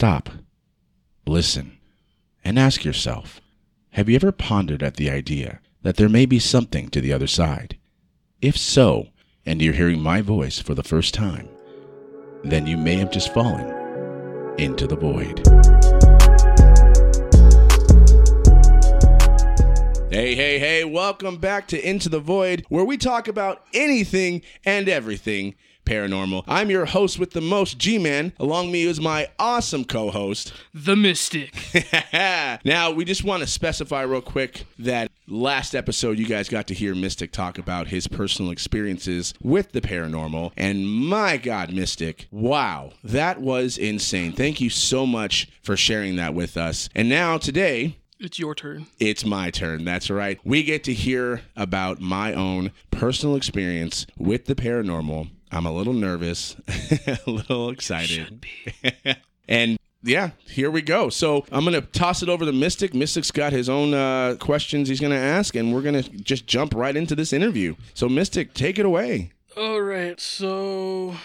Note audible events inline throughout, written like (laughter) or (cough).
Stop, listen, and ask yourself Have you ever pondered at the idea that there may be something to the other side? If so, and you're hearing my voice for the first time, then you may have just fallen into the void. Hey, hey, hey, welcome back to Into the Void, where we talk about anything and everything paranormal. I'm your host with the most, G Man. Along me is my awesome co host, The Mystic. (laughs) now, we just want to specify real quick that last episode you guys got to hear Mystic talk about his personal experiences with the paranormal. And my God, Mystic, wow, that was insane. Thank you so much for sharing that with us. And now, today, It's your turn. it's my turn. That's right. We get to hear about my own personal experience with the paranormal. I'm a little nervous, (laughs) a little excited. Should be. (laughs) and yeah, here we go. So I'm going to toss it over to Mystic. Mystic's got his own uh, questions he's going to ask, and we're going to just jump right into this interview. So, Mystic, take it away. All right, so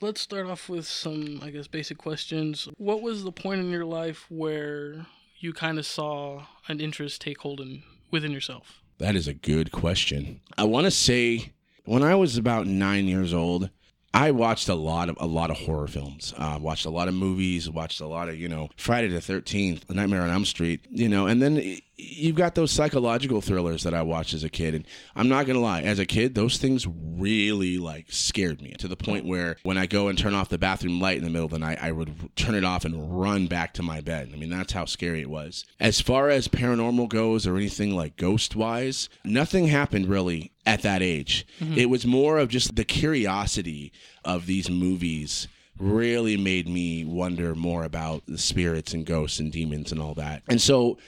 let's start off with some, I guess, basic questions. What was the point in your life where you kind of saw an interest take hold in within yourself? That is a good question. I want to say when I was about nine years old, I watched a lot of a lot of horror films. Uh, watched a lot of movies. Watched a lot of you know Friday the Thirteenth, Nightmare on Elm Street. You know, and then you've got those psychological thrillers that I watched as a kid. And I'm not gonna lie, as a kid, those things really like scared me to the point where when I go and turn off the bathroom light in the middle of the night, I would turn it off and run back to my bed. I mean, that's how scary it was. As far as paranormal goes or anything like ghost wise, nothing happened really at that age. Mm-hmm. It was more of just the curiosity of these movies really made me wonder more about the spirits and ghosts and demons and all that. And so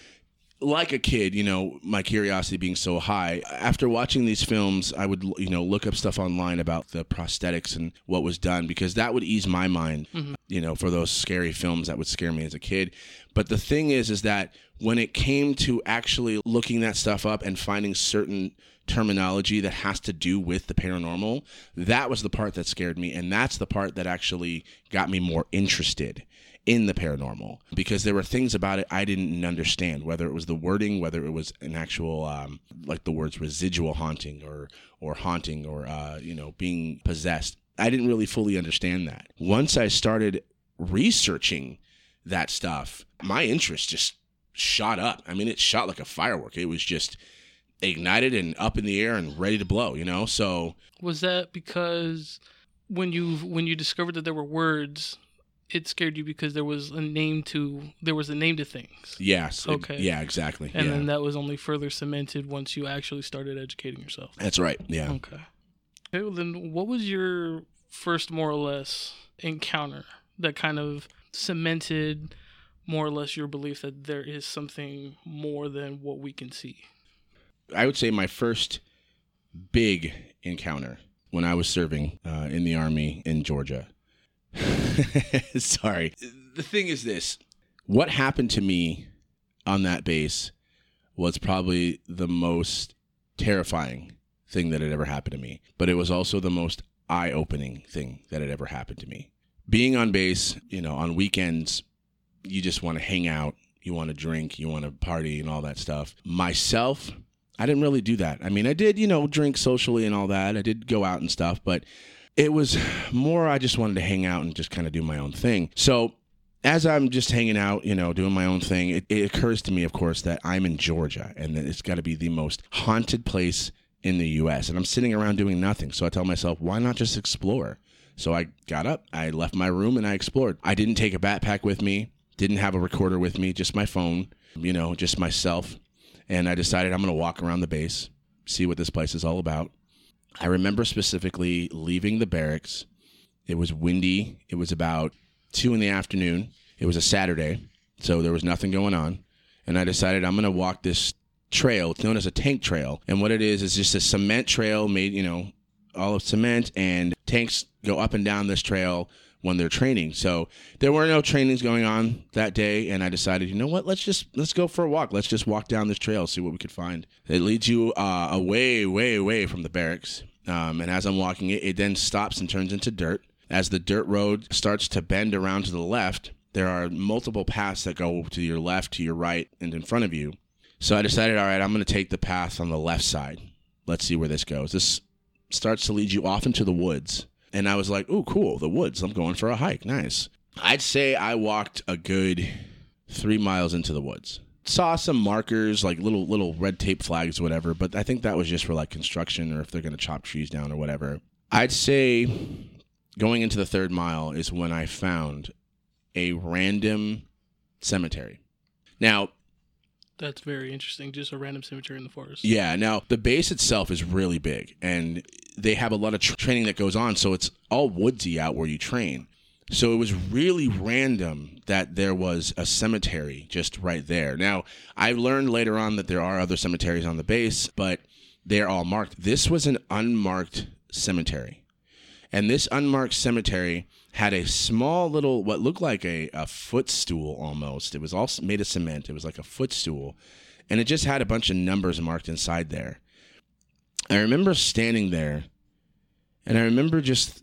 like a kid, you know, my curiosity being so high, after watching these films, I would, you know, look up stuff online about the prosthetics and what was done because that would ease my mind, mm-hmm. you know, for those scary films that would scare me as a kid. But the thing is, is that when it came to actually looking that stuff up and finding certain terminology that has to do with the paranormal, that was the part that scared me. And that's the part that actually got me more interested in the paranormal because there were things about it I didn't understand, whether it was the wording, whether it was an actual, um, like the words residual haunting or, or haunting or, uh, you know, being possessed. I didn't really fully understand that. Once I started researching that stuff, my interest just shot up. I mean, it shot like a firework. It was just ignited and up in the air and ready to blow, you know? So, Was that because when you when you discovered that there were words, it scared you because there was a name to there was a name to things, yes. it- Okay. yeah, exactly. and yeah. then that was only further cemented once you actually started educating yourself. That's right. Yeah. Okay. Okay. Well, then, what was your first more or less encounter that kind of cemented more or less your belief that there is something more than what we can see? I would say my first big encounter when I was serving uh, in the army in Georgia. (laughs) Sorry. The thing is this what happened to me on that base was probably the most terrifying thing that had ever happened to me, but it was also the most eye opening thing that had ever happened to me. Being on base, you know, on weekends, you just want to hang out, you want to drink, you want to party and all that stuff. Myself, I didn't really do that. I mean, I did, you know, drink socially and all that. I did go out and stuff, but it was more I just wanted to hang out and just kind of do my own thing. So as I'm just hanging out, you know, doing my own thing, it, it occurs to me, of course, that I'm in Georgia and that it's got to be the most haunted place in the U.S. And I'm sitting around doing nothing. So I tell myself, why not just explore? So I got up, I left my room, and I explored. I didn't take a backpack with me, didn't have a recorder with me, just my phone, you know, just myself. And I decided I'm going to walk around the base, see what this place is all about. I remember specifically leaving the barracks. It was windy. It was about two in the afternoon. It was a Saturday, so there was nothing going on. And I decided I'm going to walk this trail. It's known as a tank trail. And what it is, is just a cement trail made, you know, all of cement, and tanks go up and down this trail when they're training. So there were no trainings going on that day, and I decided, you know what, let's just let's go for a walk. Let's just walk down this trail, see what we could find. It leads you uh, away, way, away from the barracks. Um, and as I'm walking it, it then stops and turns into dirt. As the dirt road starts to bend around to the left, There are multiple paths that go to your left, to your right, and in front of you. So I decided, all right, I'm going to take the path on the left side. Let's see where this goes. This starts to lead you off into the woods. And I was like, oh, cool, the woods. I'm going for a hike. Nice. I'd say I walked a good three miles into the woods. Saw some markers, like little little red tape flags or whatever, but I think that was just for like construction or if they're going to chop trees down or whatever. I'd say going into the third mile is when I found a random cemetery. Now, That's very interesting. Just a random cemetery in the forest. yeah, now the base itself is really big and they have a lot of tr- training that goes on, so it's all woodsy out where you train. So it was really random that there was a cemetery just right there. Now, I learned later on that there are other cemeteries on the base, but they're all marked. This was an unmarked cemetery. And this unmarked cemetery had a small little, what looked like a, a footstool almost. It was all made of cement. It was like a footstool. And it just had a bunch of numbers marked inside there. I remember standing there and I remember just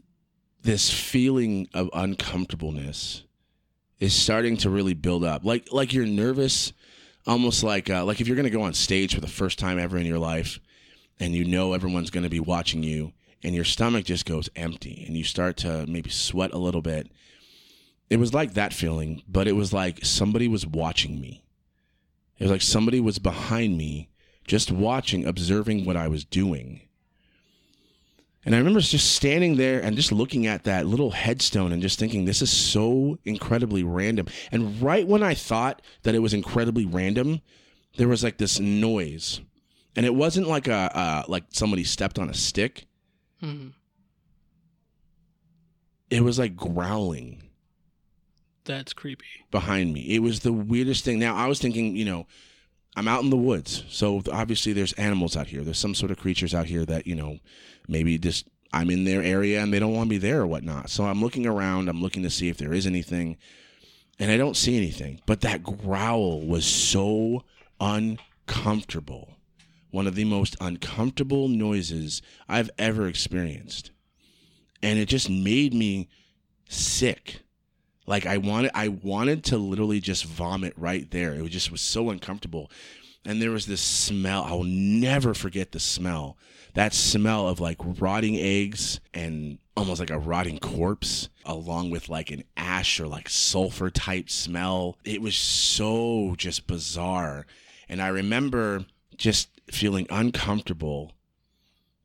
this feeling of uncomfortableness is starting to really build up. Like like you're nervous, almost like uh, like if you're going to go on stage for the first time ever in your life and you know everyone's going to be watching you and your stomach just goes empty and you start to maybe sweat a little bit. It was like that feeling, but it was like somebody was watching me. It was like somebody was behind me just watching, observing what I was doing. And I remember just standing there and just looking at that little headstone and just thinking, this is so incredibly random. And right when I thought that it was incredibly random, there was like this noise. And it wasn't like a uh, like somebody stepped on a stick. hmm It was like growling That's creepy. behind me. It was the weirdest thing. Now I was thinking, you know, I'm out in the woods, so obviously there's animals out here. There's some sort of creatures out here that you know, maybe just I'm in their area and they don't want me there or whatnot. So I'm looking around. I'm looking to see if there is anything, and I don't see anything. But that growl was so uncomfortable. One of the most uncomfortable noises I've ever experienced, and it just made me sick. Like I wanted, I wanted to literally just vomit right there. It was just was so uncomfortable, and there was this smell. I'll never forget the smell. That smell of like rotting eggs and almost like a rotting corpse, along with like an ash or like sulfur type smell. It was so just bizarre, and I remember just feeling uncomfortable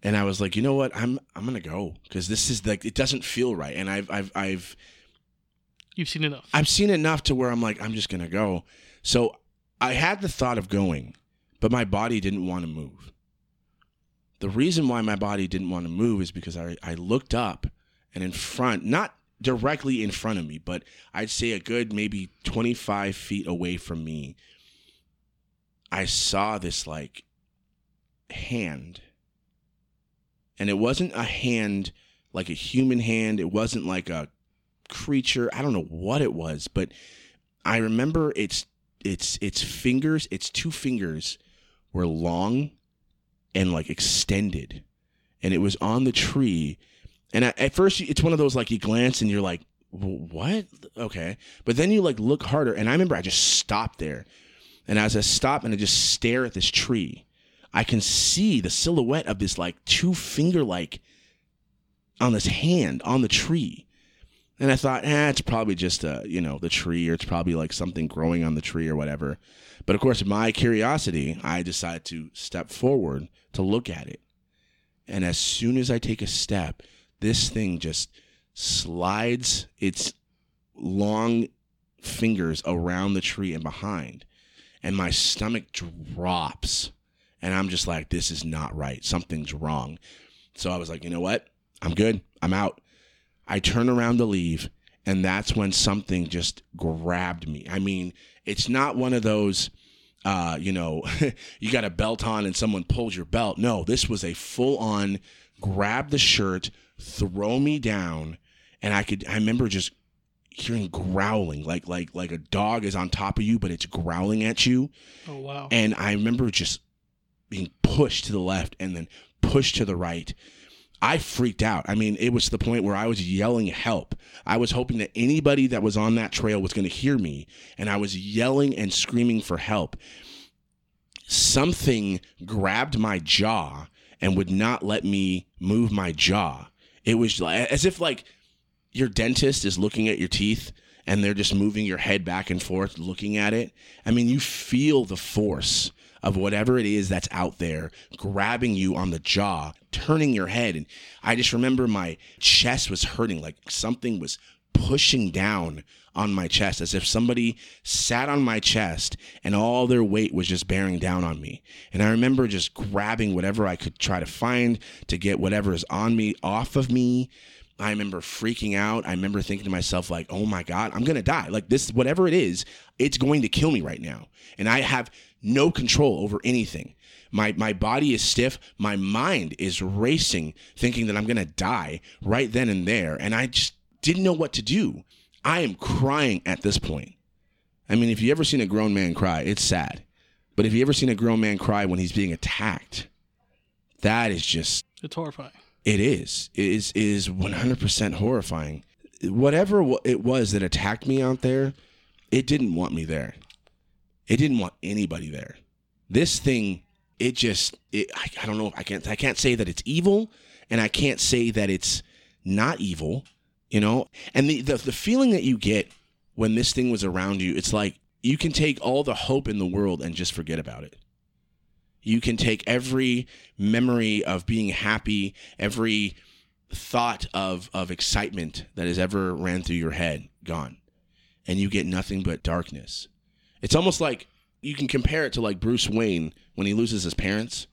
and I was like, you know what, I'm I'm gonna go because this is like it doesn't feel right, and I've I've I've You've seen enough. I've seen enough to where I'm like, I'm just gonna go. So I had the thought of going, but my body didn't want to move. The reason why my body didn't want to move is because I, I looked up and in front, not directly in front of me, but I'd say a good maybe 25 feet away from me, I saw this like hand. And it wasn't a hand like a human hand. It wasn't like a creature. I don't know what it was, but I remember its its its fingers, its two fingers were long and like extended. And it was on the tree. And at, at first it's one of those like you glance and you're like, "What?" Okay. But then you like look harder and I remember I just stopped there. And as I stop and I just stare at this tree, I can see the silhouette of this like two finger like on this hand on the tree. And I thought, eh, it's probably just uh, you know, the tree or it's probably like something growing on the tree or whatever. But of course, my curiosity, I decided to step forward to look at it. And as soon as I take a step, this thing just slides its long fingers around the tree and behind. And my stomach drops. And I'm just like, this is not right. Something's wrong. So I was like, you know what? I'm good. I'm out. I turn around to leave, and that's when something just grabbed me. I mean, it's not one of those, uh, you know, (laughs) you got a belt on and someone pulls your belt. No, this was a full on grab the shirt, throw me down, and I could. I remember just hearing growling, like like like a dog is on top of you, but it's growling at you. Oh wow. And I remember just being pushed to the left and then pushed to the right. I freaked out. I mean, it was to the point where I was yelling help. I was hoping that anybody that was on that trail was going to hear me, and I was yelling and screaming for help. Something grabbed my jaw and would not let me move my jaw. It was as if like your dentist is looking at your teeth and they're just moving your head back and forth looking at it. I mean, you feel the force of whatever it is that's out there grabbing you on the jaw, turning your head. And I just remember my chest was hurting, like something was pushing down on my chest as if somebody sat on my chest and all their weight was just bearing down on me. And I remember just grabbing whatever I could try to find to get whatever is on me off of me. I remember freaking out. I remember thinking to myself, like, oh my God, I'm going to die. Like, this, whatever it is, it's going to kill me right now. And I have no control over anything. My, my body is stiff. My mind is racing, thinking that I'm going to die right then and there. And I just didn't know what to do. I am crying at this point. I mean, if you ever seen a grown man cry, it's sad. But if you ever seen a grown man cry when he's being attacked, that is just It's horrifying. it is. It is it is 100% horrifying. Whatever it was that attacked me out there, it didn't want me there. It didn't want anybody there. This thing, it just it I, I don't know, I can't I can't say that it's evil and I can't say that it's not evil, you know? And the the, the feeling that you get when this thing was around you, it's like you can take all the hope in the world and just forget about it you can take every memory of being happy, every thought of of excitement that has ever ran through your head gone, and you get nothing but darkness. It's almost like you can compare it to like Bruce Wayne when he loses his parents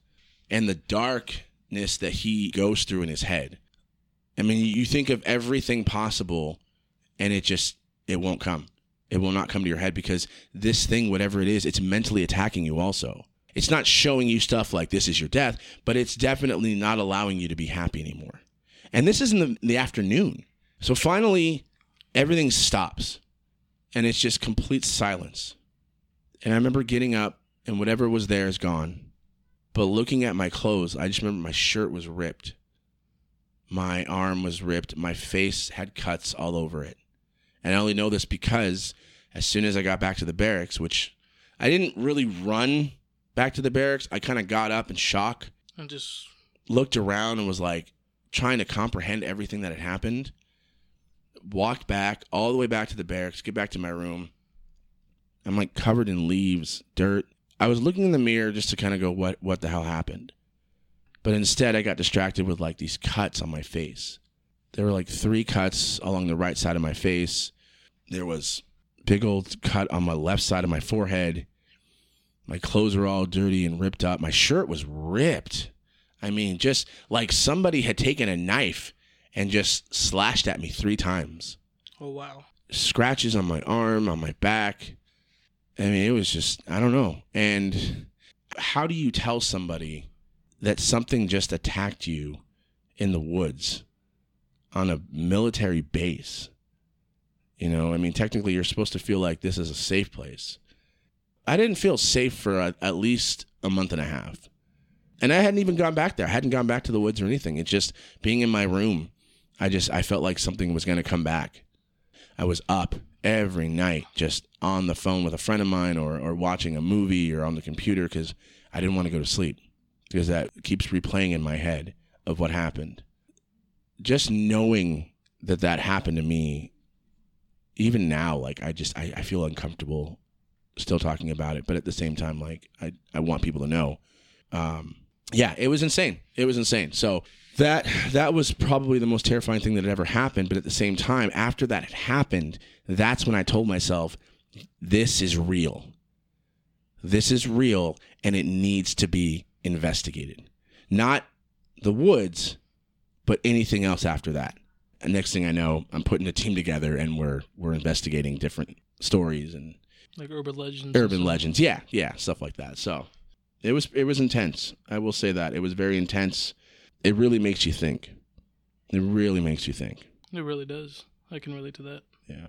and the darkness that he goes through in his head. I mean, you think of everything possible and it just it won't come. It will not come to your head because this thing whatever it is, it's mentally attacking you also it's not showing you stuff like this is your death, but it's definitely not allowing you to be happy anymore. And this is in the, the afternoon. So finally, everything stops and it's just complete silence. And I remember getting up and whatever was there is gone. But looking at my clothes, I just remember my shirt was ripped. My arm was ripped. My face had cuts all over it. And I only know this because as soon as I got back to the barracks, which I didn't really run back to the barracks, I kind of got up in shock, And just looked around, and was like trying to comprehend everything that had happened. Walked back all the way back to the barracks, get back to my room. I'm like covered in leaves, dirt. I was looking in the mirror just to kind of go, what, what the hell happened? But instead, I got distracted with like these cuts on my face. There were like three cuts along the right side of my face. There was big old cut on my left side of my forehead. My clothes were all dirty and ripped up. My shirt was ripped. I mean, just like somebody had taken a knife and just slashed at me three times. oh wow. Scratches on my arm, on my back. I mean, it was just, I don't know. And how do you tell somebody that something just attacked you in the woods on a military base? You know, I mean, technically, you're supposed to feel like this is a safe place. I didn't feel safe for a, at least a month and a half. And I hadn't even gone back there. I hadn't gone back to the woods or anything. It's just being in my room. I just, I felt like something was going to come back. I was up every night just on the phone with a friend of mine or, or watching a movie or on the computer because I didn't want to go to sleep because that keeps replaying in my head of what happened. Just knowing that that happened to me, even now, like I just, I, I feel uncomfortable still talking about it, but at the same time, like I, I want people to know. Um, yeah, it was insane. It was insane. So that that was probably the most terrifying thing that had ever happened. But at the same time, after that had happened, that's when I told myself, this is real. This is real, and it needs to be investigated. Not the woods, but anything else after that. And next thing I know, I'm putting a team together, and we're we're investigating different stories and Like urban legends. urban legends. Yeah, yeah, stuff like that. So it was it was intense. I will say that it was very intense. It really makes you think. It really makes you think. It really does. I can relate to that. Yeah.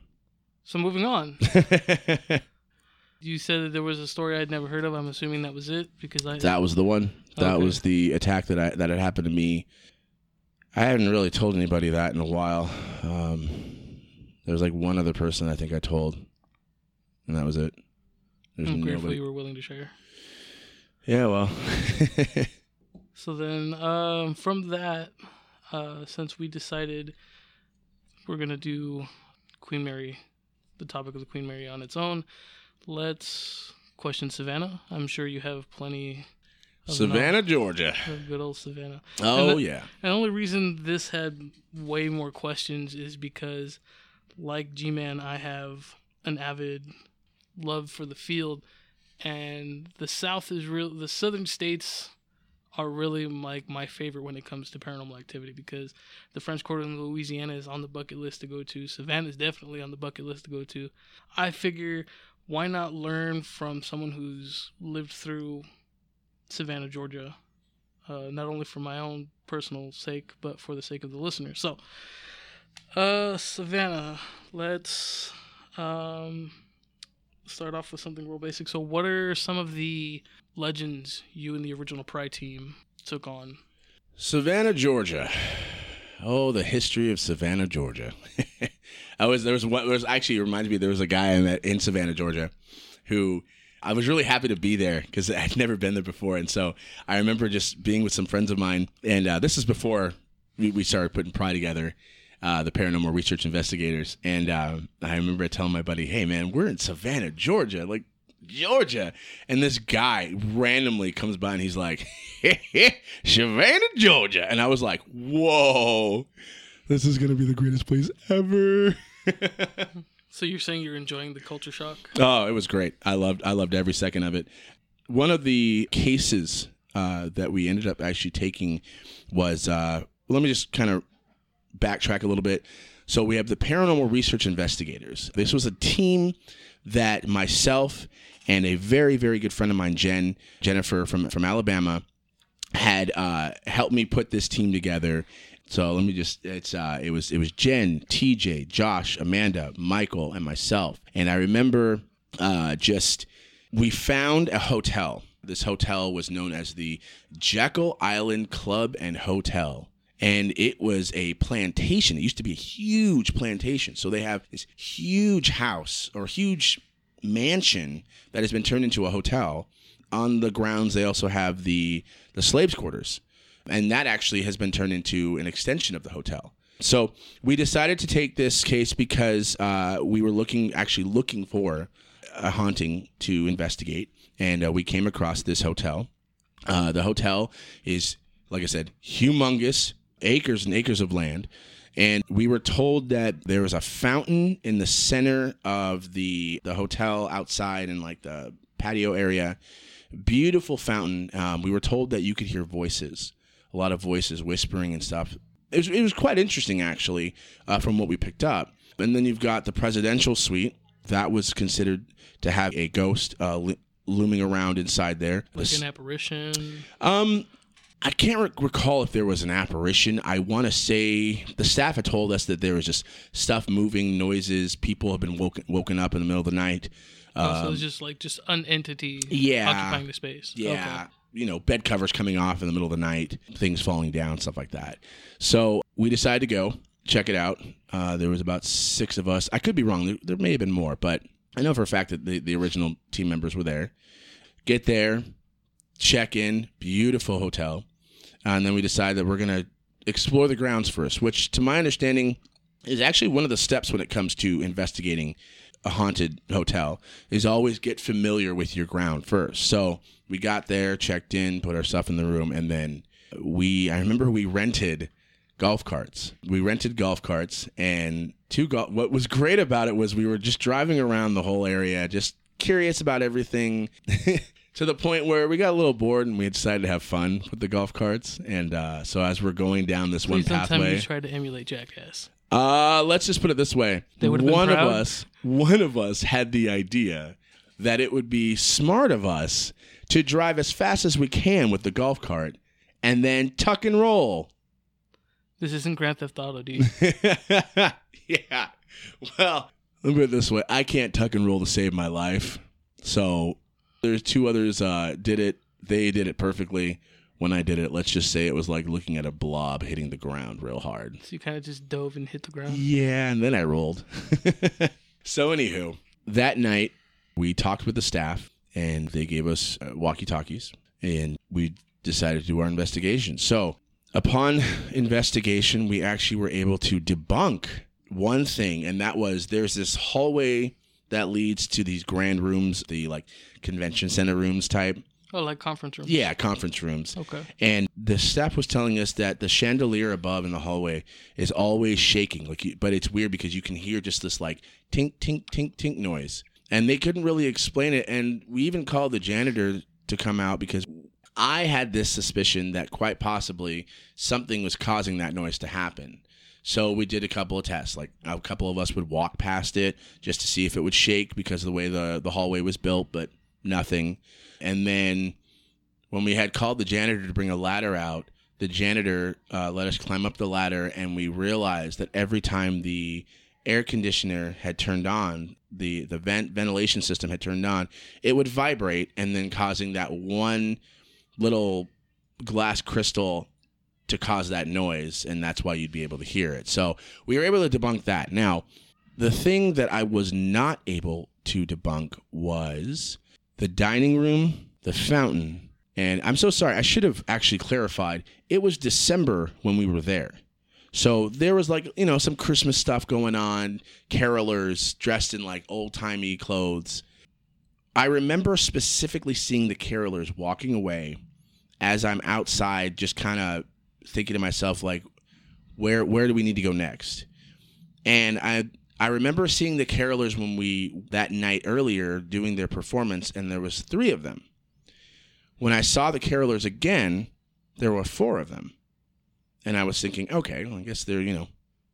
So moving on. (laughs) You said that there was a story I'd never heard of. I'm assuming that was it because I that was the one. That Okay. was the attack that I that had happened to me. I haven't really told anybody that in a while. Um, there was like one other person I think I told, and that was it. There's I'm grateful nobody. you were willing to share. Yeah, well, (laughs) So then, um, from that, uh, since we decided we're gonna do Queen Mary, the topic of the Queen Mary on its own, let's question Savannah. I'm sure you have plenty. Of Savannah, Georgia. good old Savannah. Oh the- yeah. And the only reason this had way more questions is because, like G Man, I have an avid love for the field, and the South is real. The Southern states are really like my favorite when it comes to paranormal activity because the French Quarter in Louisiana is on the bucket list to go to. Savannah is definitely on the bucket list to go to. I figure why not learn from someone who's lived through Savannah, Georgia, uh, not only for my own personal sake, but for the sake of the listener. So, uh, Savannah, let's um, start off with something real basic. So, what are some of the legends you and the original Pry team took on? Savannah, Georgia. Oh, the history of Savannah, Georgia. (laughs) I was there was was actually reminds me there was a guy I met in Savannah, Georgia, who I was really happy to be there because I'd never been there before, and so I remember just being with some friends of mine, and uh, this is before we, we started putting Pry together. Uh, the paranormal research investigators, and uh, I remember telling my buddy, "Hey, man, we're in Savannah, Georgia, like Georgia," and this guy randomly comes by and he's like, (laughs) "Savannah, Georgia," and I was like, "Whoa, this is gonna be the greatest place ever." (laughs) So, you're saying you're enjoying the culture shock? Oh, it was great. I loved I loved every second of it. One of the cases uh, that we ended up actually taking was uh, let me just kind of backtrack a little bit. So we have the paranormal research investigators. This was a team that myself and a very very good friend of mine, Jen Jennifer from from Alabama, had uh, helped me put this team together. So let me just it's uh it was it was Jen, TJ, Josh, Amanda, Michael, and myself. And I remember uh just we found a hotel. This hotel was known as the Jekyll Island Club and Hotel. And it was a plantation. It used to be a huge plantation. So they have this huge house or huge mansion that has been turned into a hotel. On the grounds, they also have the the slaves' quarters, and that actually has been turned into an extension of the hotel. So we decided to take this case because uh, we were looking, actually looking for a haunting to investigate, and uh, we came across this hotel. Uh, the hotel is, like I said, humongous, acres and acres of land. And we were told that there was a fountain in the center of the the hotel outside in like the patio area. Beautiful fountain. Um, we were told that you could hear voices, a lot of voices whispering and stuff. It was, it was quite interesting actually, uh, from what we picked up. And then you've got the presidential suite that was considered to have a ghost uh, lo- looming around inside there. Like an apparition? um, I can't rec- recall if there was an apparition. I want to say the staff had told us that there was just stuff moving, noises. People have been woken woken up in the middle of the night. oh, so it's just like just an entity Um, yeah. occupying the space. Yeah. Okay. You know, bed covers coming off in the middle of the night, things falling down, stuff like that. So we decided to go check it out. Uh, there was about six of us. I could be wrong. There, there may have been more, but I know for a fact that the, the original team members were there. Get there, check in, beautiful hotel. And then we decide that we're going to explore the grounds first, which, to my understanding, is actually one of the steps when it comes to investigating a haunted hotel is always get familiar with your ground first. So we got there, checked in, put our stuff in the room, and then we I remember we rented golf carts. We rented golf carts and two golf what was great about it was we were just driving around the whole area, just curious about everything. (laughs) To the point where we got a little bored and we decided to have fun with the golf carts. And uh, so as we're going down this one Please don't tell me pathway, you tried to emulate Jackass. uh, let's just put it this way. They would've been one of proud. us, one of us had the idea that it would be smart of us to drive as fast as we can with the golf cart and then tuck and roll. This isn't Grand Theft Auto, dude. (laughs) yeah. Well, let me put it this way. I can't tuck and roll to save my life. So there's two others uh, did it. They did it perfectly. when I did it. Let's just say it was like looking at a blob hitting the ground real hard. So you kind of just dove and hit the ground. Yeah, and then I rolled. (laughs) so, anywho, that night we talked with the staff and they gave us uh, walkie talkies and we decided to do our investigation. So, upon investigation, we actually were able to debunk one thing, and that was there's this hallway that leads to these grand rooms, the like convention center rooms type. Oh, like conference rooms. Yeah, conference rooms. Okay. And the staff was telling us that the chandelier above in the hallway is always shaking. Like, you- but it's weird because you can hear just this like tink, tink, tink, tink noise, and they couldn't really explain it. And we even called the janitor to come out because I had this suspicion that quite possibly something was causing that noise to happen. So we did a couple of tests. Like a couple of us would walk past it just to see if it would shake because of the way the the hallway was built, but nothing. And then when we had called the janitor to bring a ladder out, the janitor uh, let us climb up the ladder, and we realized that every time the air conditioner had turned on, the the vent ventilation system had turned on, it would vibrate, and then causing that one little glass crystal to cause that noise, and that's why you'd be able to hear it. So we were able to debunk that. Now, the thing that I was not able to debunk was the dining room, the fountain, and I'm so sorry. I should have actually clarified. It was December when we were there. So there was like, you know, some Christmas stuff going on, carolers dressed in like old timey clothes. I remember specifically seeing the carolers walking away as I'm outside, just kind of thinking to myself, like, where where do we need to go next? And I I remember seeing the carolers when we that night earlier doing their performance, and there was three of them. When I saw the carolers again, there were four of them, and I was thinking, okay, well, I guess they're you know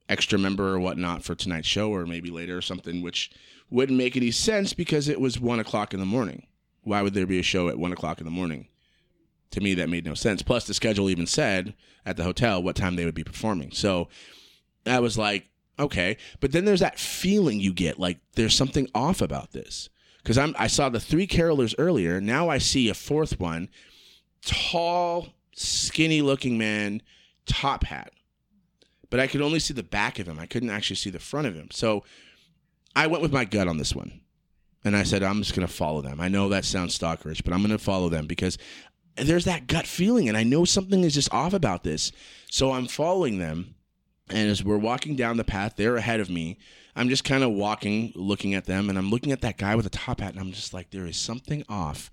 extra member or whatnot for tonight's show, or maybe later or something, which wouldn't make any sense because it was one o'clock in the morning. Why would there be a show at one o'clock in the morning? To me, that made no sense. Plus, the schedule even said at the hotel what time they would be performing. So I was like, okay. But then there's that feeling you get like there's something off about this. Because I'm I saw the three carolers earlier. Now I see a fourth one, tall, skinny looking man, top hat. But I could only see the back of him. I couldn't actually see the front of him. So I went with my gut on this one. And I said, I'm just going to follow them. I know that sounds stalkerish, but I'm going to follow them because there's that gut feeling. And I know something is just off about this. So I'm following them. And as we're walking down the path, they're ahead of me. I'm just kind of walking, looking at them. And I'm looking at that guy with the top hat. And I'm just like, there is something off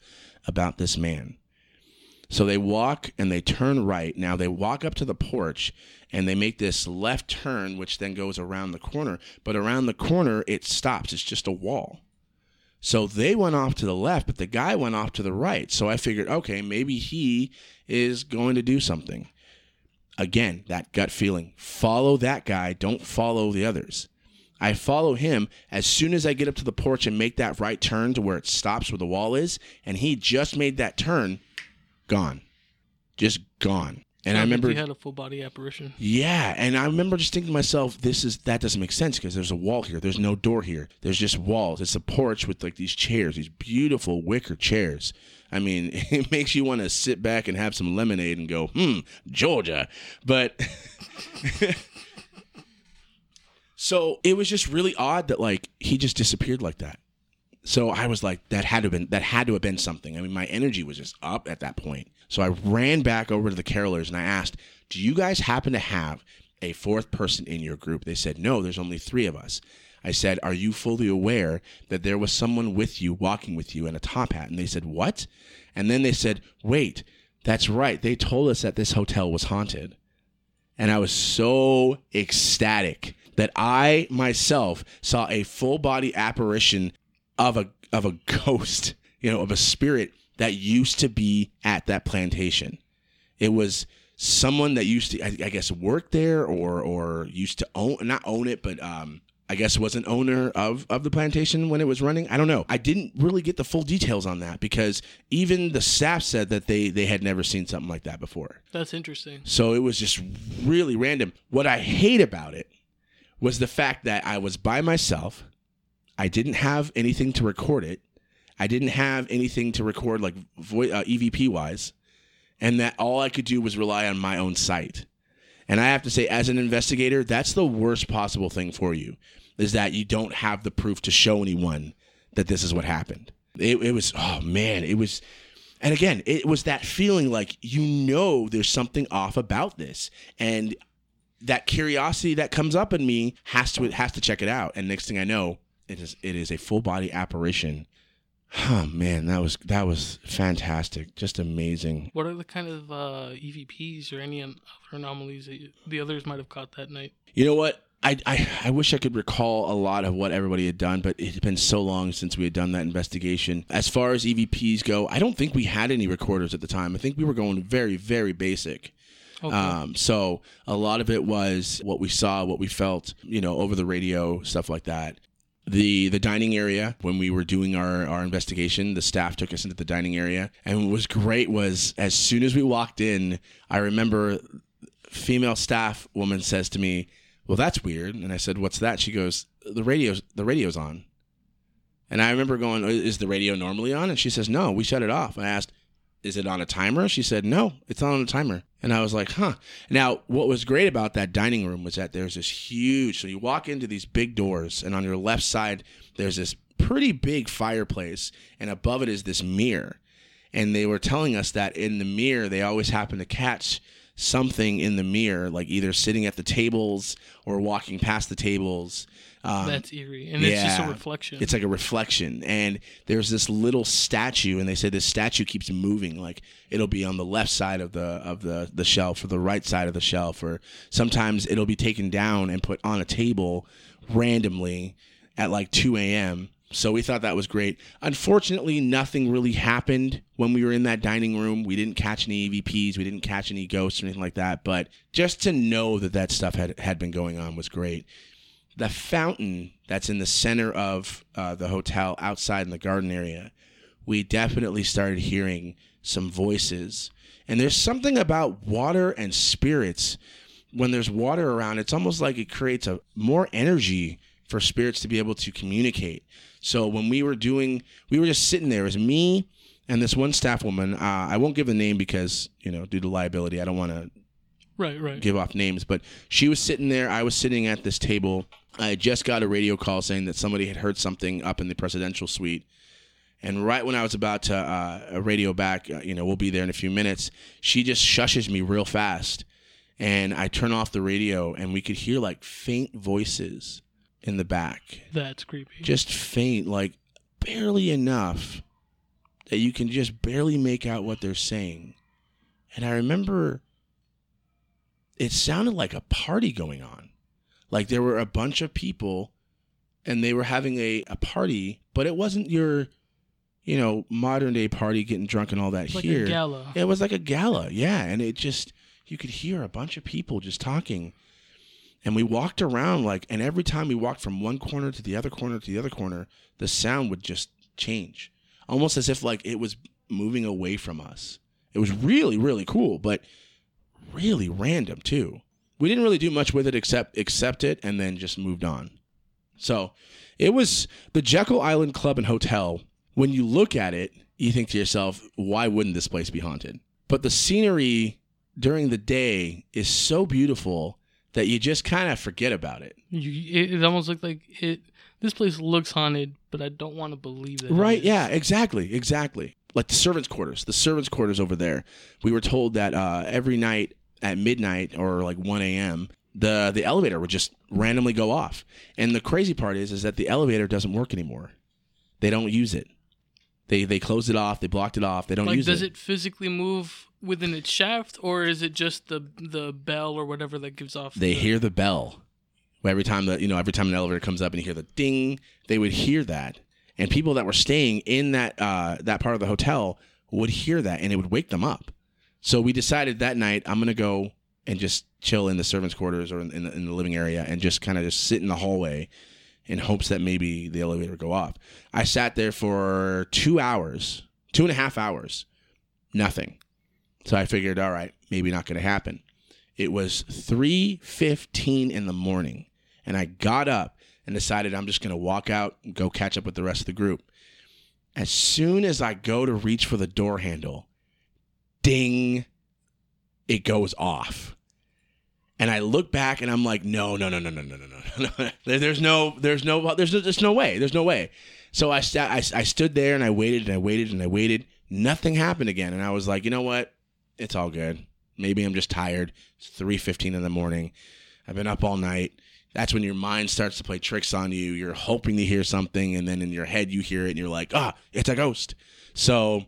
about this man. So they walk and they turn right. Now they walk up to the porch and they make this left turn, which then goes around the corner. But around the corner, it stops. It's just a wall. So they went off to the left, but the guy went off to the right. So I figured, okay, maybe he is going to do something. Again, that gut feeling. Follow that guy, don't follow the others. I follow him as soon as I get up to the porch and make that right turn to where it stops where the wall is. And he just made that turn, gone. Just gone. And I like remember you had a full body apparition. yeah, and I remember just thinking to myself, this is that doesn't make sense because there's a wall here. There's no door here. There's just walls. It's a porch with like these chairs, these beautiful wicker chairs. I mean, (laughs) it makes you want to sit back and have some lemonade and go, hmm, Georgia. But (laughs) so it was just really odd that like he just disappeared like that. So I was like, that had to have been that had to have been something. I mean, my energy was just up at that point. So I ran back over to the carolers and I asked, "Do you guys happen to have a fourth person in your group?" They said, "No, there's only three of us." I said, "Are you fully aware that there was someone with you, walking with you in a top hat?" And they said, "What?" And then they said, "Wait, that's right. They told us that this hotel was haunted." And I was so ecstatic that I myself saw a full body apparition of a of a ghost, (laughs) you know, of a spirit that used to be at that plantation. It was someone that used to, I, I guess, work there or or used to own, not own it, but um, I guess was an owner of of the plantation when it was running. I don't know. I didn't really get the full details on that because even the staff said that they they had never seen something like that before. That's interesting. So it was just really random. What I hate about it was the fact that I was by myself. I didn't have anything to record it. I didn't have anything to record like vo- uh, EVP wise. and that all I could do was rely on my own sight. And I have to say, as an investigator, that's the worst possible thing for you is that you don't have the proof to show anyone that this is what happened. It, it was, oh man, it was, and again, it was that feeling like you know there's something off about this. And that curiosity that comes up in me has to has to check it out. And next thing I know, it is it is a full body apparition. Oh man, that was that was fantastic, just amazing. What are the kind of uh, EVPs or any other anomalies that you, the others might have caught that night? You know what? I, I, I wish I could recall a lot of what everybody had done, but it had been so long since we had done that investigation. As far as EVPs go, I don't think we had any recorders at the time. I think we were going very, very basic. Okay. Um, so a lot of it was what we saw, what we felt, you know, over the radio, stuff like that. The the dining area when we were doing our, our investigation, the staff took us into the dining area, and what was great was as soon as we walked in, I remember female staff woman says to me, "Well, that's weird," and I said, "What's that?" She goes, "The radio's the radio's on." And I remember going, "Is the radio normally on?" And she says, "No, we shut it off." I asked, is it on a timer? She said, no, it's not on a timer. And I was like, huh. Now, what was great about that dining room was that there's this huge, so you walk into these big doors, and on your left side, there's this pretty big fireplace, and above it is this mirror. And they were telling us that in the mirror, they always happen to catch something in the mirror, like either sitting at the tables or walking past the tables. Um, That's eerie, and it's just a reflection. it's like a reflection. And there's this little statue, and they say this statue keeps moving. Like it'll be on the left side of the of the the shelf or the right side of the shelf, or sometimes it'll be taken down and put on a table randomly at like 2 a.m. So we thought that was great. Unfortunately, nothing really happened when we were in that dining room. We didn't catch any EVPs, we didn't catch any ghosts or anything like that. But just to know that that stuff had had been going on was great the fountain that's in the center of uh, the hotel outside in the garden area, we definitely started hearing some voices. And there's something about water and spirits. When there's water around, it's almost like it creates a more energy for spirits to be able to communicate. So when we were doing, we were just sitting there. It was me and this one staff woman. Uh, I won't give the name because you know, due to liability, I don't want to right, right. give off names, but she was sitting there. I was sitting at this table. I had just got a radio call saying that somebody had heard something up in the presidential suite. And right when I was about to uh, radio back, uh, you know, we'll be there in a few minutes, she just shushes me real fast. And I turn off the radio, and we could hear like faint voices in the back. That's creepy. Just faint, like barely enough that you can just barely make out what they're saying. And I remember it sounded like a party going on. Like there were a bunch of people and they were having a, a party, but it wasn't your, you know, modern day party getting drunk and all that like here. a gala. It was like a gala, yeah. And it just, you could hear a bunch of people just talking. And we walked around like, and every time we walked from one corner to the other corner to the other corner, the sound would just change. Almost as if like it was moving away from us. It was really, really cool, but really random too. We didn't really do much with it except accept it and then just moved on. So it was the Jekyll Island Club and Hotel. When you look at it, you think to yourself, why wouldn't this place be haunted? But the scenery during the day is so beautiful that you just kind of forget about it. You, it, it almost looked like it. This place looks haunted, but I don't want to believe that. it Right? Yeah, exactly, exactly. Like the servants' quarters, the servants' quarters over there. We were told that uh, every night at midnight or like 1 a.m., the the elevator would just randomly go off. And the crazy part is, is that the elevator doesn't work anymore. They don't use it. They they closed it off. They blocked it off. They don't Like, use does it. it physically move within its shaft, or is it just the the bell or whatever that gives off? They the, hear the bell. Every time that you know, every time an elevator comes up and you hear the ding, they would hear that. And people that were staying in that uh, that part of the hotel would hear that, and it would wake them up. So we decided that night, I'm gonna go and just chill in the servants' quarters or in, in, the, in the living area, and just kind of just sit in the hallway, in hopes that maybe the elevator would go off. I sat there for two hours, two and a half hours, nothing. So I figured, all right, maybe not gonna happen. It was 3:15 in the morning, and I got up and decided I'm just going to walk out and go catch up with the rest of the group. As soon as I go to reach for the door handle, ding, it goes off. And I look back and I'm like, no, no, no, no, no, no, no, no. (laughs) There's no, there's no, there's no, there's no way. There's no way. So I, sta- I, I stood there and I waited and I waited and I waited. Nothing happened again. And I was like, you know what? It's all good. Maybe I'm just tired. It's 3.15 in the morning. I've been up all night. That's when your mind starts to play tricks on you. You're hoping to hear something, and then in your head you hear it, and you're like, ah, it's a ghost. So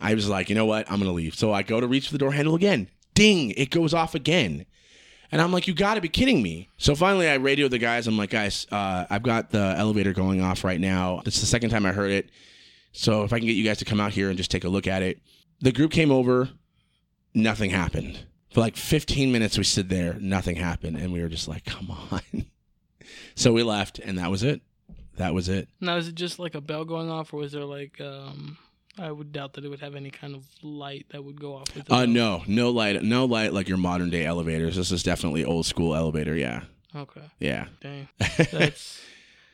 I was like, you know what? I'm gonna leave. So I go to reach for the door handle again. Ding! It goes off again. And I'm like, you got to be kidding me. So finally, I radio the guys. I'm like, guys, uh, I've got the elevator going off right now. It's the second time I heard it. So if I can get you guys to come out here and just take a look at it. The group came over. Nothing happened. For like 15 minutes, we stood there. Nothing happened. And we were just like, come on. (laughs) so we left, and that was it. That was it. Now, is it just like a bell going off, or was there like um? I would doubt that it would have any kind of light that would go off with Uh, no, no light, no light like your modern day elevators. This is definitely old school elevator. Yeah, Okay, yeah, dang. (laughs) That's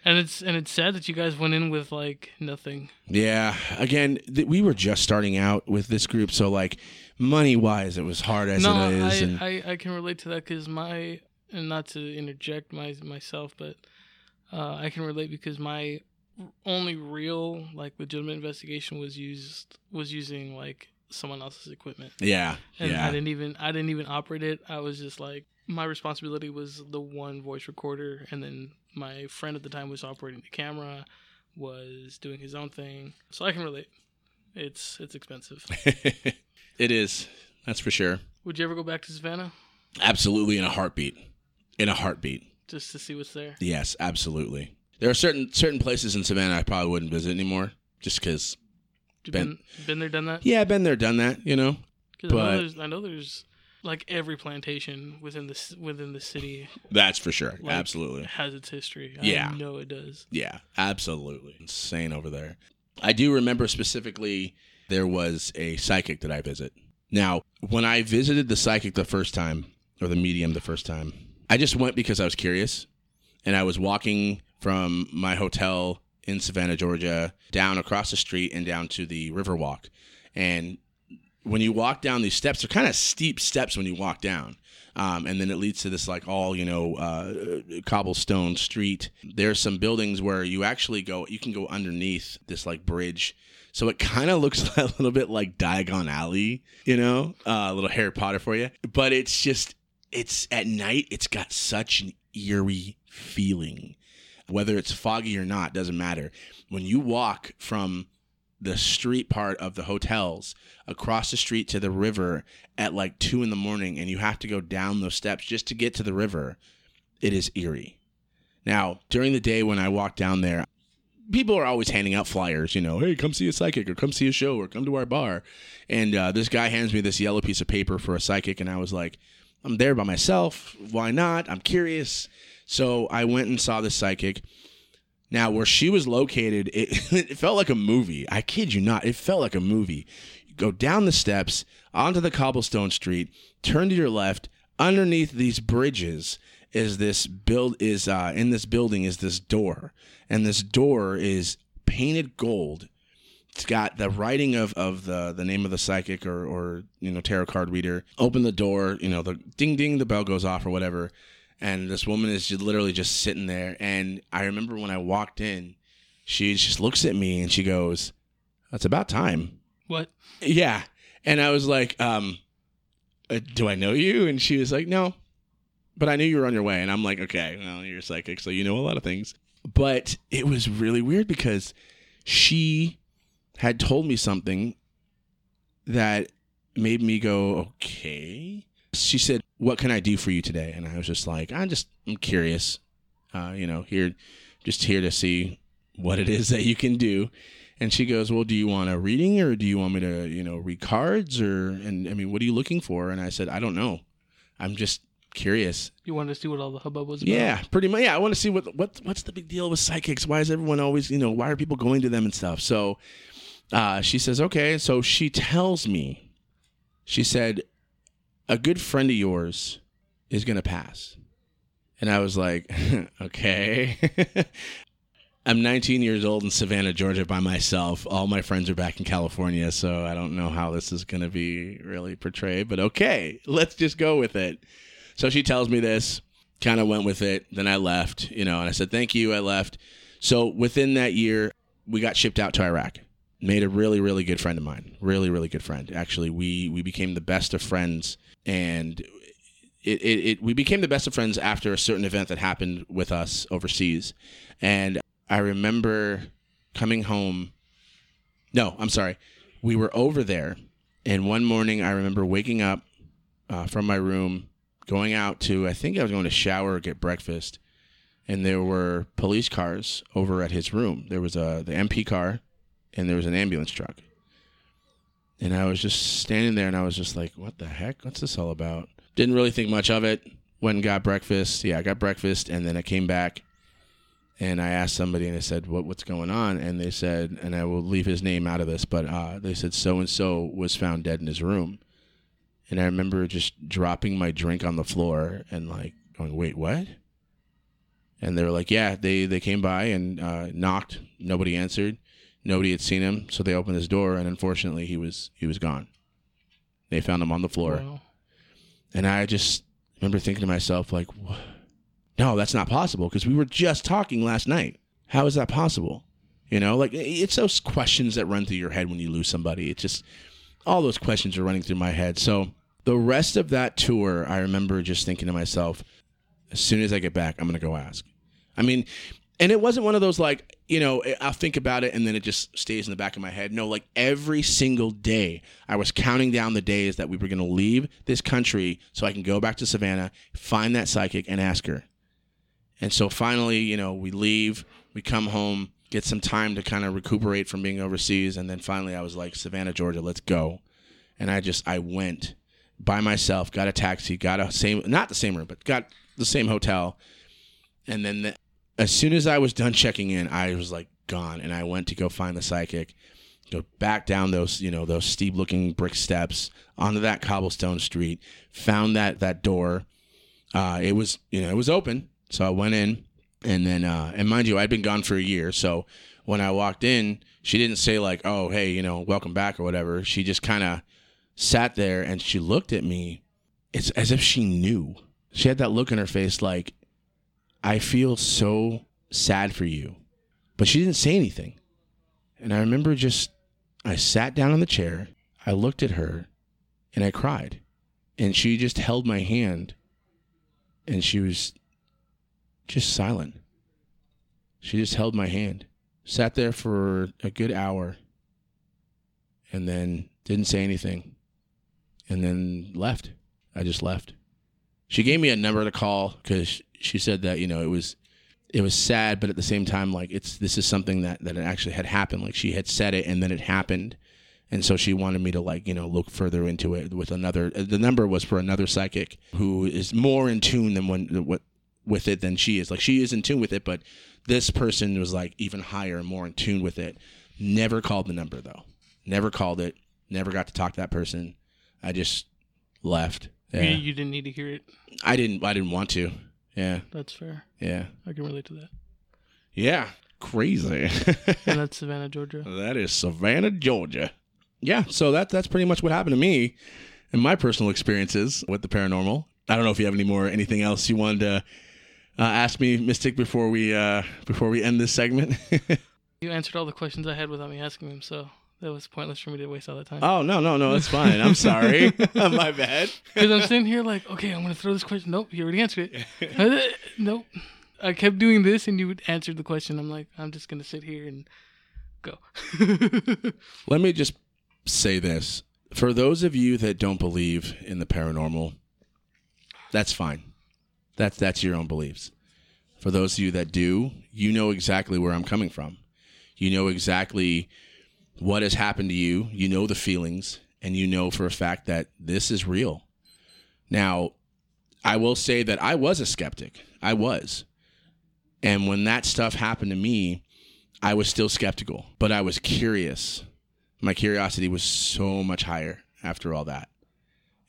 and it's and it's sad that you guys went in with like nothing. yeah. Again, th- we were just starting out with this group, so like money wise, it was hard as no, it is. I, and I I can relate to that because my and not to interject my myself, but uh, I can relate because my only real like legitimate investigation was used was using like someone else's equipment. yeah, and yeah, I didn't even I didn't even operate it. I was just like my responsibility was the one voice recorder, and then my friend at the time was operating the camera, was doing his own thing. So I can relate. It's it's expensive. (laughs) it is. That's for sure. Would you ever go back to Savannah Absolutely, in a heartbeat. In a heartbeat. just to see what's there? Yes, absolutely. There are certain certain places in Savannah I probably wouldn't visit anymore, just because. Been been there, done that? Yeah, I've been there, done that. You know. 'Cause I but- know there's I know there's like every plantation within the within the city That's for sure. Like- absolutely. has its history. Yeah. I know it does. Yeah, absolutely. Insane over there. I do remember specifically there was a psychic that I visit. Now, when I visited the psychic the first time, or the medium the first time, I just went because I was curious. And I was walking from my hotel in Savannah, Georgia, down across the street and down to the Riverwalk. And when you walk down these steps, they're kind of steep steps when you walk down. Um, and then it leads to this like all you know uh, cobblestone street. There's some buildings where you actually go, you can go underneath this like bridge, so it kind of looks (laughs) a little bit like Diagon Alley, you know, uh, a little Harry Potter for you. But it's just, it's at night. It's got such an eerie feeling, whether it's foggy or not, doesn't matter. When you walk from the street part of the hotels across the street to the river at like two in the morning and you have to go down those steps just to get to the river, it is eerie. Now, during the day when I walk down there, people are always handing out flyers, you know, hey, come see a psychic or come see a show or come to our bar. And uh, this guy hands me this yellow piece of paper for a psychic, and I was like, I'm there by myself. Why not? I'm curious. So I went and saw this psychic. Now, where she was located, it, (laughs) it felt like a movie. I kid you not. It felt like a movie. You go down the steps onto the cobblestone street, turn to your left. Underneath these bridges is this build is uh, in this building is this door, and this door is painted gold. It's got the writing of, of the, the name of the psychic or, or you know tarot card reader. Open the door, you know the ding ding, the bell goes off or whatever and this woman is just literally just sitting there. And I remember when I walked in, she just looks at me and she goes, "That's about time." What? Yeah, and I was like, um, uh, "Do I know you?" And she was like, "No, but I knew you were on your way." And I'm like, "Okay, well, you're psychic, so you know a lot of things." But it was really weird because she had told me something that made me go, "Okay." She said, "What can I do for you today?" And I was just like, "I'm just, I'm curious, uh, you know, here, just here to see what it is that you can do." And she goes, "Well, do you want a reading, or do you want me to, you know, read cards, or and I mean, what are you looking for?" And I said, "I don't know. I'm just curious." You wanted to see what all the hubbub was about? Yeah, pretty much. Yeah, I want to see what what what's the big deal with psychics? Why is everyone always, you know, why are people going to them and stuff? So, uh, she says, "Okay." So she tells me, she said, "A good friend of yours is gonna pass," and I was like, (laughs) "Okay." (laughs) I'm 19 years old in Savannah, Georgia by myself. All my friends are back in California, so I don't know how this is going to be really portrayed, but okay, let's just go with it. So she tells me this, kind of went with it. Then I left, you know, and I said, thank you. I left. So within that year, we got shipped out to Iraq. Made a really, really good friend of mine. Really, really good friend. Actually, we we became the best of friends, and it, it, it we became the best of friends after a certain event that happened with us overseas. And I remember coming home. No, I'm sorry. We were over there, and one morning I remember waking up uh, from my room, going out to I think I was going to shower or get breakfast, and there were police cars over at his room. There was a the MP car, and there was an ambulance truck. And I was just standing there, and I was just like, "What the heck? What's this all about?" Didn't really think much of it. Went and got breakfast. Yeah, I got breakfast, and then I came back and I asked somebody and I said, what, what's going on? And they said, and I will leave his name out of this, but uh, they said so and so was found dead in his room. And I remember just dropping my drink on the floor and like going, wait, what? And they were like, yeah, they, they came by and uh, knocked. Nobody answered. Nobody had seen him. So they opened his door and unfortunately he was, he was gone. They found him on the floor. Wow. And I just remember thinking to myself, like, no, that's not possible because we were just talking last night. How is that possible? You know, like it's those questions that run through your head when you lose somebody. It's just all those questions are running through my head. So the rest of that tour, I remember just thinking to myself, as soon as I get back, I'm going to go ask. I mean, and it wasn't one of those like, you know, I'll think about it and then it just stays in the back of my head. No, like every single day, I was counting down the days that we were going to leave this country so I can go back to Savannah, find that psychic, and ask her. And so finally, you know, we leave, we come home, get some time to kind of recuperate from being overseas, and then finally I was like, Savannah, Georgia, let's go. And I just I went by myself, got a taxi, got a same not the same room, but got the same hotel. And then the, as soon as I was done checking in, I was like gone, and I went to go find the psychic. Go back down those, you know, those steep-looking brick steps onto that cobblestone street. Found that that door. Uh, it was, you know, it was open. So I went in, and then, uh, and mind you, I'd been gone for a year. So when I walked in, she didn't say like, "Oh, hey, you know, welcome back" or whatever. She just kind of sat there and she looked at me. It's as if she knew. She had that look in her face, like, "I feel so sad for you," but she didn't say anything. And I remember just, I sat down on the chair, I looked at her, and I cried, and she just held my hand, and she was just silent. She just held my hand, sat there for a good hour, and then didn't say anything, and then left. I just left. She gave me a number to call because she said that you know it was it was sad, but at the same time, like it's this is something that that actually had happened. Like she had said it, and then it happened, and so she wanted me to like you know look further into it with another. Uh, the number was for another psychic who is more in tune than when what with it than she is. Like she is in tune with it, but this person was like even higher and more in tune with it. Never called the number though. Never called it. Never got to talk to that person. I just left. You, you didn't need to hear it. I didn't. I didn't want to. Yeah. That's fair. Yeah. I can relate to that. Yeah. Crazy. (laughs) And (laughs) that's Savannah, Georgia. that is Savannah, Georgia. Yeah. So that that's pretty much what happened to me and my personal experiences with the paranormal. I don't know if you have any more anything else you wanted to uh, ask me, Mystic, before we uh, before we end this segment. (laughs) You answered all the questions I had without me asking them, so that was pointless for me to waste all that time. oh no no no that's fine. I'm sorry. (laughs) (laughs) my bad. Because I'm sitting here like, okay, I'm gonna throw this question. Nope, you already answered it. (laughs) Nope. I kept doing this, and you would answer the question. I'm like, I'm just gonna sit here and go. Let me just say this. For those of you that don't believe in the paranormal, that's fine. That's that's your own beliefs. For those of you that do, you know exactly where I'm coming from. You know exactly what has happened to you. You know the feelings and you know for a fact that this is real. Now, I will say that I was a skeptic. I was. And when that stuff happened to me, I was still skeptical, but I was curious. My curiosity was so much higher after all that.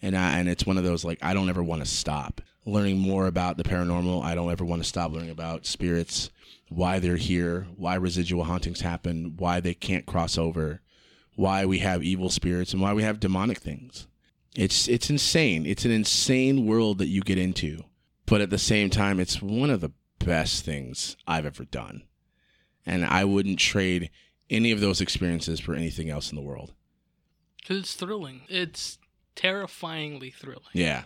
And I, and it's one of those like I don't ever want to stop learning more about the paranormal. I don't ever want to stop learning about spirits, why they're here, why residual hauntings happen, why they can't cross over, why we have evil spirits, and why we have demonic things. It's it's insane. It's an insane world that you get into, but at the same time, it's one of the best things I've ever done, and I wouldn't trade any of those experiences for anything else in the world. Because it's thrilling. It's terrifyingly thrilling. Yeah,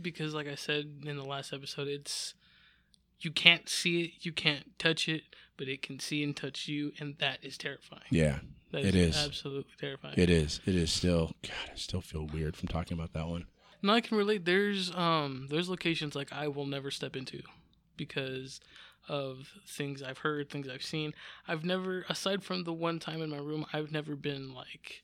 Because, like I said in the last episode, it's you can't see it, you can't touch it, but it can see and touch you, and that is terrifying. yeah, That it is. absolutely terrifying. it is. It is still. God, I still feel weird from talking about that one. No, I can relate. There's um there's locations like I will never step into because of things I've heard, things I've seen. I've never aside from the one time in my room, I've never been like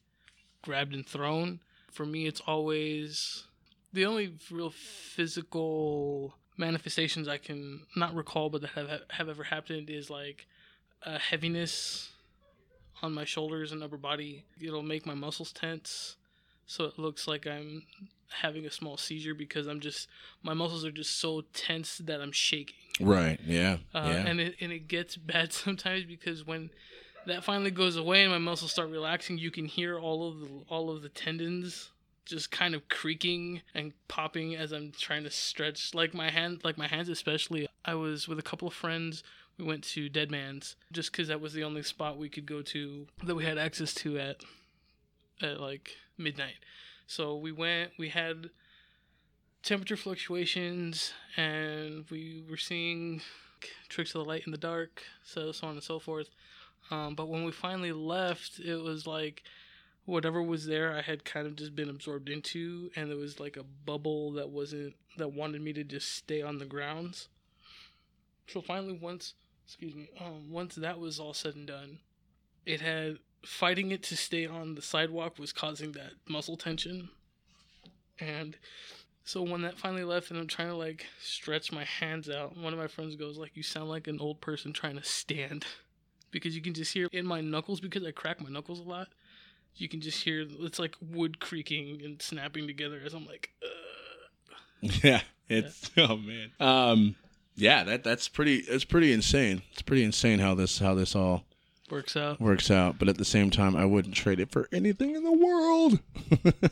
grabbed and thrown. For me it's always the only real physical manifestations I can not recall but that have have ever happened is like a heaviness on my shoulders and upper body. It'll make my muscles tense so it looks like I'm having a small seizure because I'm just my muscles are just so tense that I'm shaking. Right. Yeah. Uh, yeah. And it and it gets bad (laughs) sometimes because when that finally goes away and my muscles start relaxing, you can hear all of the all of the tendons just kind of creaking and popping as I'm trying to stretch like my hand like my hands especially. I was with a couple of friends. We went to Dead Man's just because that was the only spot we could go to that we had access to at at like midnight. So we went. We had temperature fluctuations, and we were seeing tricks of the light in the dark, so so on and so forth. Um, but when we finally left, it was like whatever was there, I had kind of just been absorbed into, and there was like a bubble that wasn't that wanted me to just stay on the grounds. So finally, once excuse me, um, once that was all said and done, it had fighting it to stay on the sidewalk was causing that muscle tension. And so when that finally left and I'm trying to like stretch my hands out, one of my friends goes like you sound like an old person trying to stand because you can just hear in my knuckles because I crack my knuckles a lot. You can just hear it's like wood creaking and snapping together as I'm like Ugh. yeah. It's (laughs) oh man. Um. Yeah. That that's pretty. It's pretty insane. It's pretty insane how this how this all works out. works out. But at the same time, I wouldn't trade it for anything in the world. (laughs)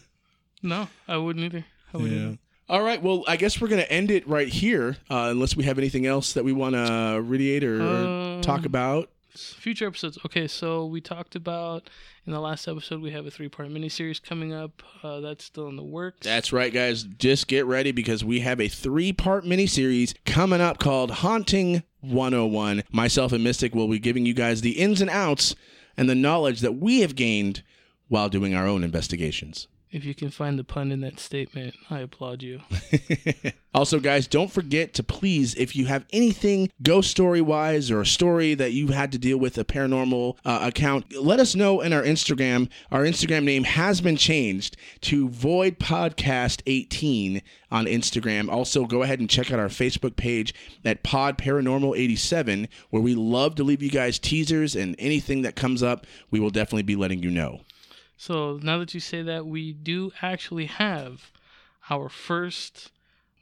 No, I wouldn't either. I wouldn't Yeah. either. All right. Well, I guess we're gonna end it right here, uh, unless we have anything else that we want to radiate or Um, talk about. Future episodes. Okay, so we talked about in the last episode we have a three part miniseries coming up. Uh, that's still in the works. That's right, guys. Just get ready because we have a three part miniseries coming up called Haunting 101. Myself and Mystic will be giving you guys the ins and outs and the knowledge that we have gained while doing our own investigations. If you can find the pun in that statement, I applaud you. (laughs) also, guys, don't forget to please, if you have anything ghost story wise or a story that you had to deal with a paranormal uh, account, let us know in our Instagram. Our Instagram name has been changed to Void Podcast 18 on Instagram. Also, go ahead and check out our Facebook page at Pod Paranormal 87, where we love to leave you guys teasers and anything that comes up, we will definitely be letting you know. So now that you say that, we do actually have our first,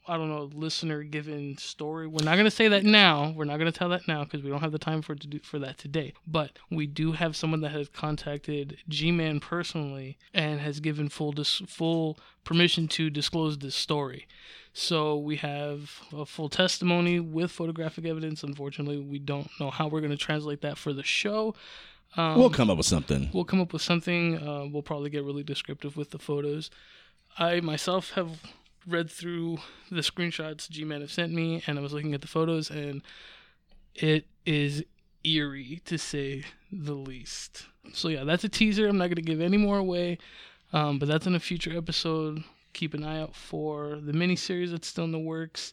I don't know, listener given story. We're not gonna say that now. We're not gonna tell that now because we don't have the time for to do for that today. But we do have someone that has contacted G-Man personally and has given full dis- full permission to disclose this story. So we have a full testimony with photographic evidence. Unfortunately, we don't know how we're gonna translate that for the show. Um, we'll come up with something. we'll come up with something. Uh, we'll probably get really descriptive with the photos. I myself have read through the screenshots G Man have sent me, and I was looking at the photos, and it is eerie to say the least. So yeah, that's a teaser. I'm not gonna give any more away, um, but that's in a future episode. Keep an eye out for the mini series that's still in the works.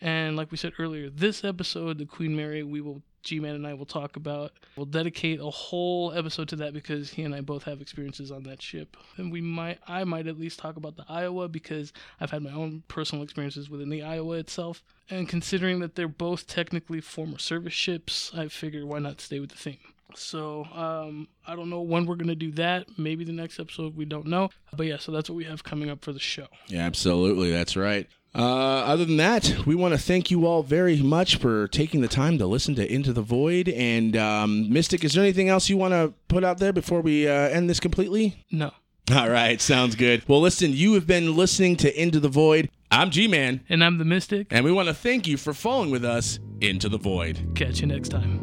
And like we said earlier, this episode, the Queen Mary, we will G Man and I will talk about. We'll dedicate a whole episode to that because he and I both have experiences on that ship. And we might I might at least talk about the Iowa because I've had my own personal experiences within the Iowa itself. And considering that they're both technically former service ships, I figured why not stay with the theme. So um, I don't know when we're gonna do that. Maybe the next episode. We don't know. But yeah, so that's what we have coming up for the show. Yeah, absolutely. That's right. Uh, other than that, we want to thank you all very much for taking the time to listen to Into the Void. And um, Mystic, is there anything else you want to put out there before we uh, end this completely? No. All right, sounds good. Well, listen, you have been listening to Into the Void. I'm G Man, And I'm the Mystic. and we want to thank you for falling with us into the void. Catch you next time.